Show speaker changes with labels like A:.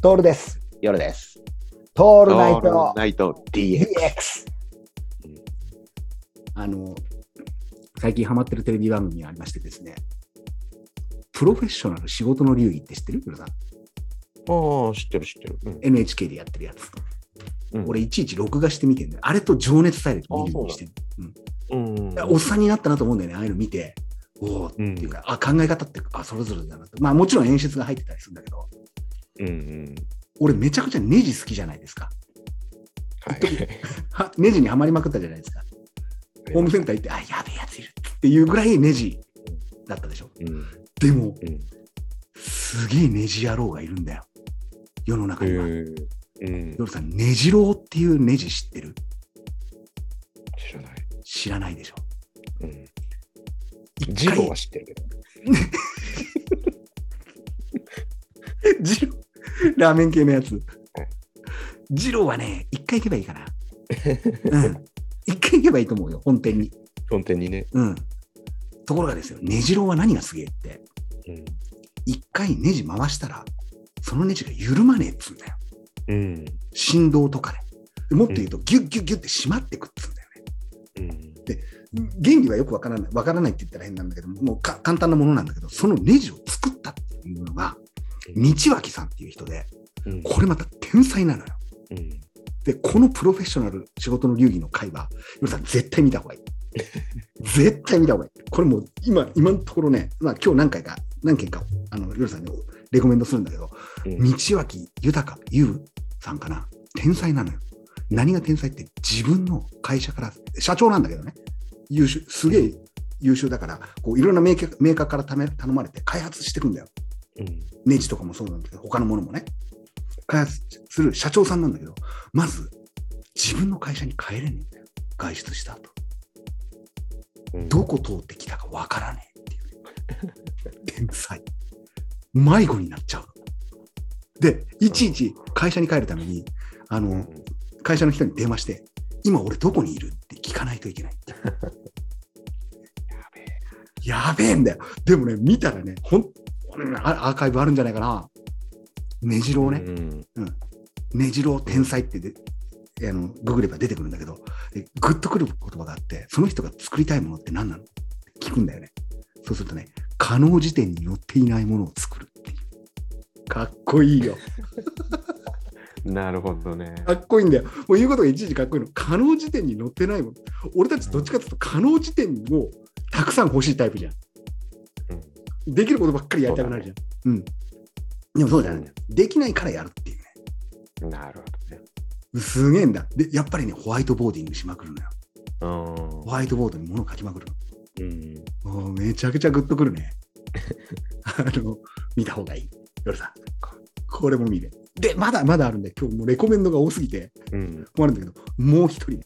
A: トールです。
B: 夜です。オ
A: トールナイト
B: ナイト DX。
A: あの、最近ハマってるテレビ番組がありましてですね、プロフェッショナル仕事の流儀って知ってる？黒さん
B: ああ、知ってる知ってる。うん
A: ?NHK でやってるやつ。
B: うん
A: 俺、いちいち録画して見てんだよ。あれと情熱大陸見るようにしてる。
B: うん。
A: おっさんになったなと思うんだよね、ああいうの見て。おおっていうか、あ、考え方って、あ、それぞれだなと。まあもちろん演出が入ってたりするんだけど、
B: うんうん。
A: 俺めちゃくちゃネジ好きじゃないですか。
B: はい。
A: はネジにはまりまくったじゃないですか。ホームセンター行って、あ、やべえやついるっていうぐらいネジだったでしょ。
B: うん。
A: でも、
B: うん。
A: すげえネジ野郎がいるんだよ。世の中には。
B: うん。うん。
A: 夜さん、ネジローっていうネジ知ってる？
B: 知らない。
A: 知らないでしょ。
B: うん。ジローは知ってるけど。
A: ジロー ラーメン系のやつ。ジローはね、一回行けばいいかな。うん。一回行けばいいと思うよ、本店に。
B: 本店にね。
A: うん。ところがですよ、ネジローは何がすげえって、
B: うん。
A: 一回ネジ回したら、そのネジが緩まねえっつうんだよ。
B: うん。
A: 振動とかで。でもっと言うと、ギュッギュッギュッって締まってくっつうんだよね。
B: うん。
A: 原理はよくわからない、わからないって言ったら変なんだけども、もうか簡単なものなんだけど、そのネジを作ったっていうのが、道脇さんっていう人で、
B: うん。
A: これまた天才なのよ。
B: うん。
A: で、このプロフェッショナル仕事の流儀の会は、ヨルさん絶対見た方がいい。絶対見た方がいい。これもう今、今のところね、まあ今日何回か、何件か、あの、ヨルさんにレコメンドするんだけど、
B: うん。
A: 道脇豊優さんかな。天才なのよ。何が天才って自分の会社から、社長なんだけどね、優秀、すげえ優秀だから、こういろんなメーカーメーカーからため頼まれて開発していくんだよ。
B: うん。
A: ネジとかもそうなんだけど、他のものもね。開発する社長さんなんだけど、まず自分の会社に帰れねえんだよ。外出した後。
B: うん。
A: どこ通ってきたかわからねえっていう。天才。迷子になっちゃう。で、いちいち会社に帰るために、あの、
B: うん。
A: 会社の人に電話して、今俺どこにいるって聞かないといけない って。やべえんだよ。でもね、見たらね、アアーカイブあるんじゃないかな。ねじろうね。
B: うん。
A: ねじろう天才ってで、あの、ググれば出てくるんだけど、でグッとくる言葉があって、その人が作りたいものって何なの？って聞くんだよね。そうするとね、可能時点に載っていないものを作るっていう。かっこいいよ。
B: なるほどね。
A: かっこいいんだよ。もう言うことがいちいちかっこいいの。可能時点に載ってないもの。俺たちどっちかっていうと、可能時点をたくさん欲しいタイプじゃん。できることばっかりやりたくなるじゃん。う,ね、うん。でもそうじゃないんだよ。できないからやるっていうね。
B: なるほどね。
A: すげえんだ。で、やっぱりね、ホワイトボーディングしまくるのよ。ホワイトボードに物を書きまくる。
B: うん、
A: めちゃくちゃグッとくるね。あの、見た方がいい。夜さん、これも見れ。で、まだまだあるんで、今日もレコメンドが多すぎて、困るんだけど、もう一人。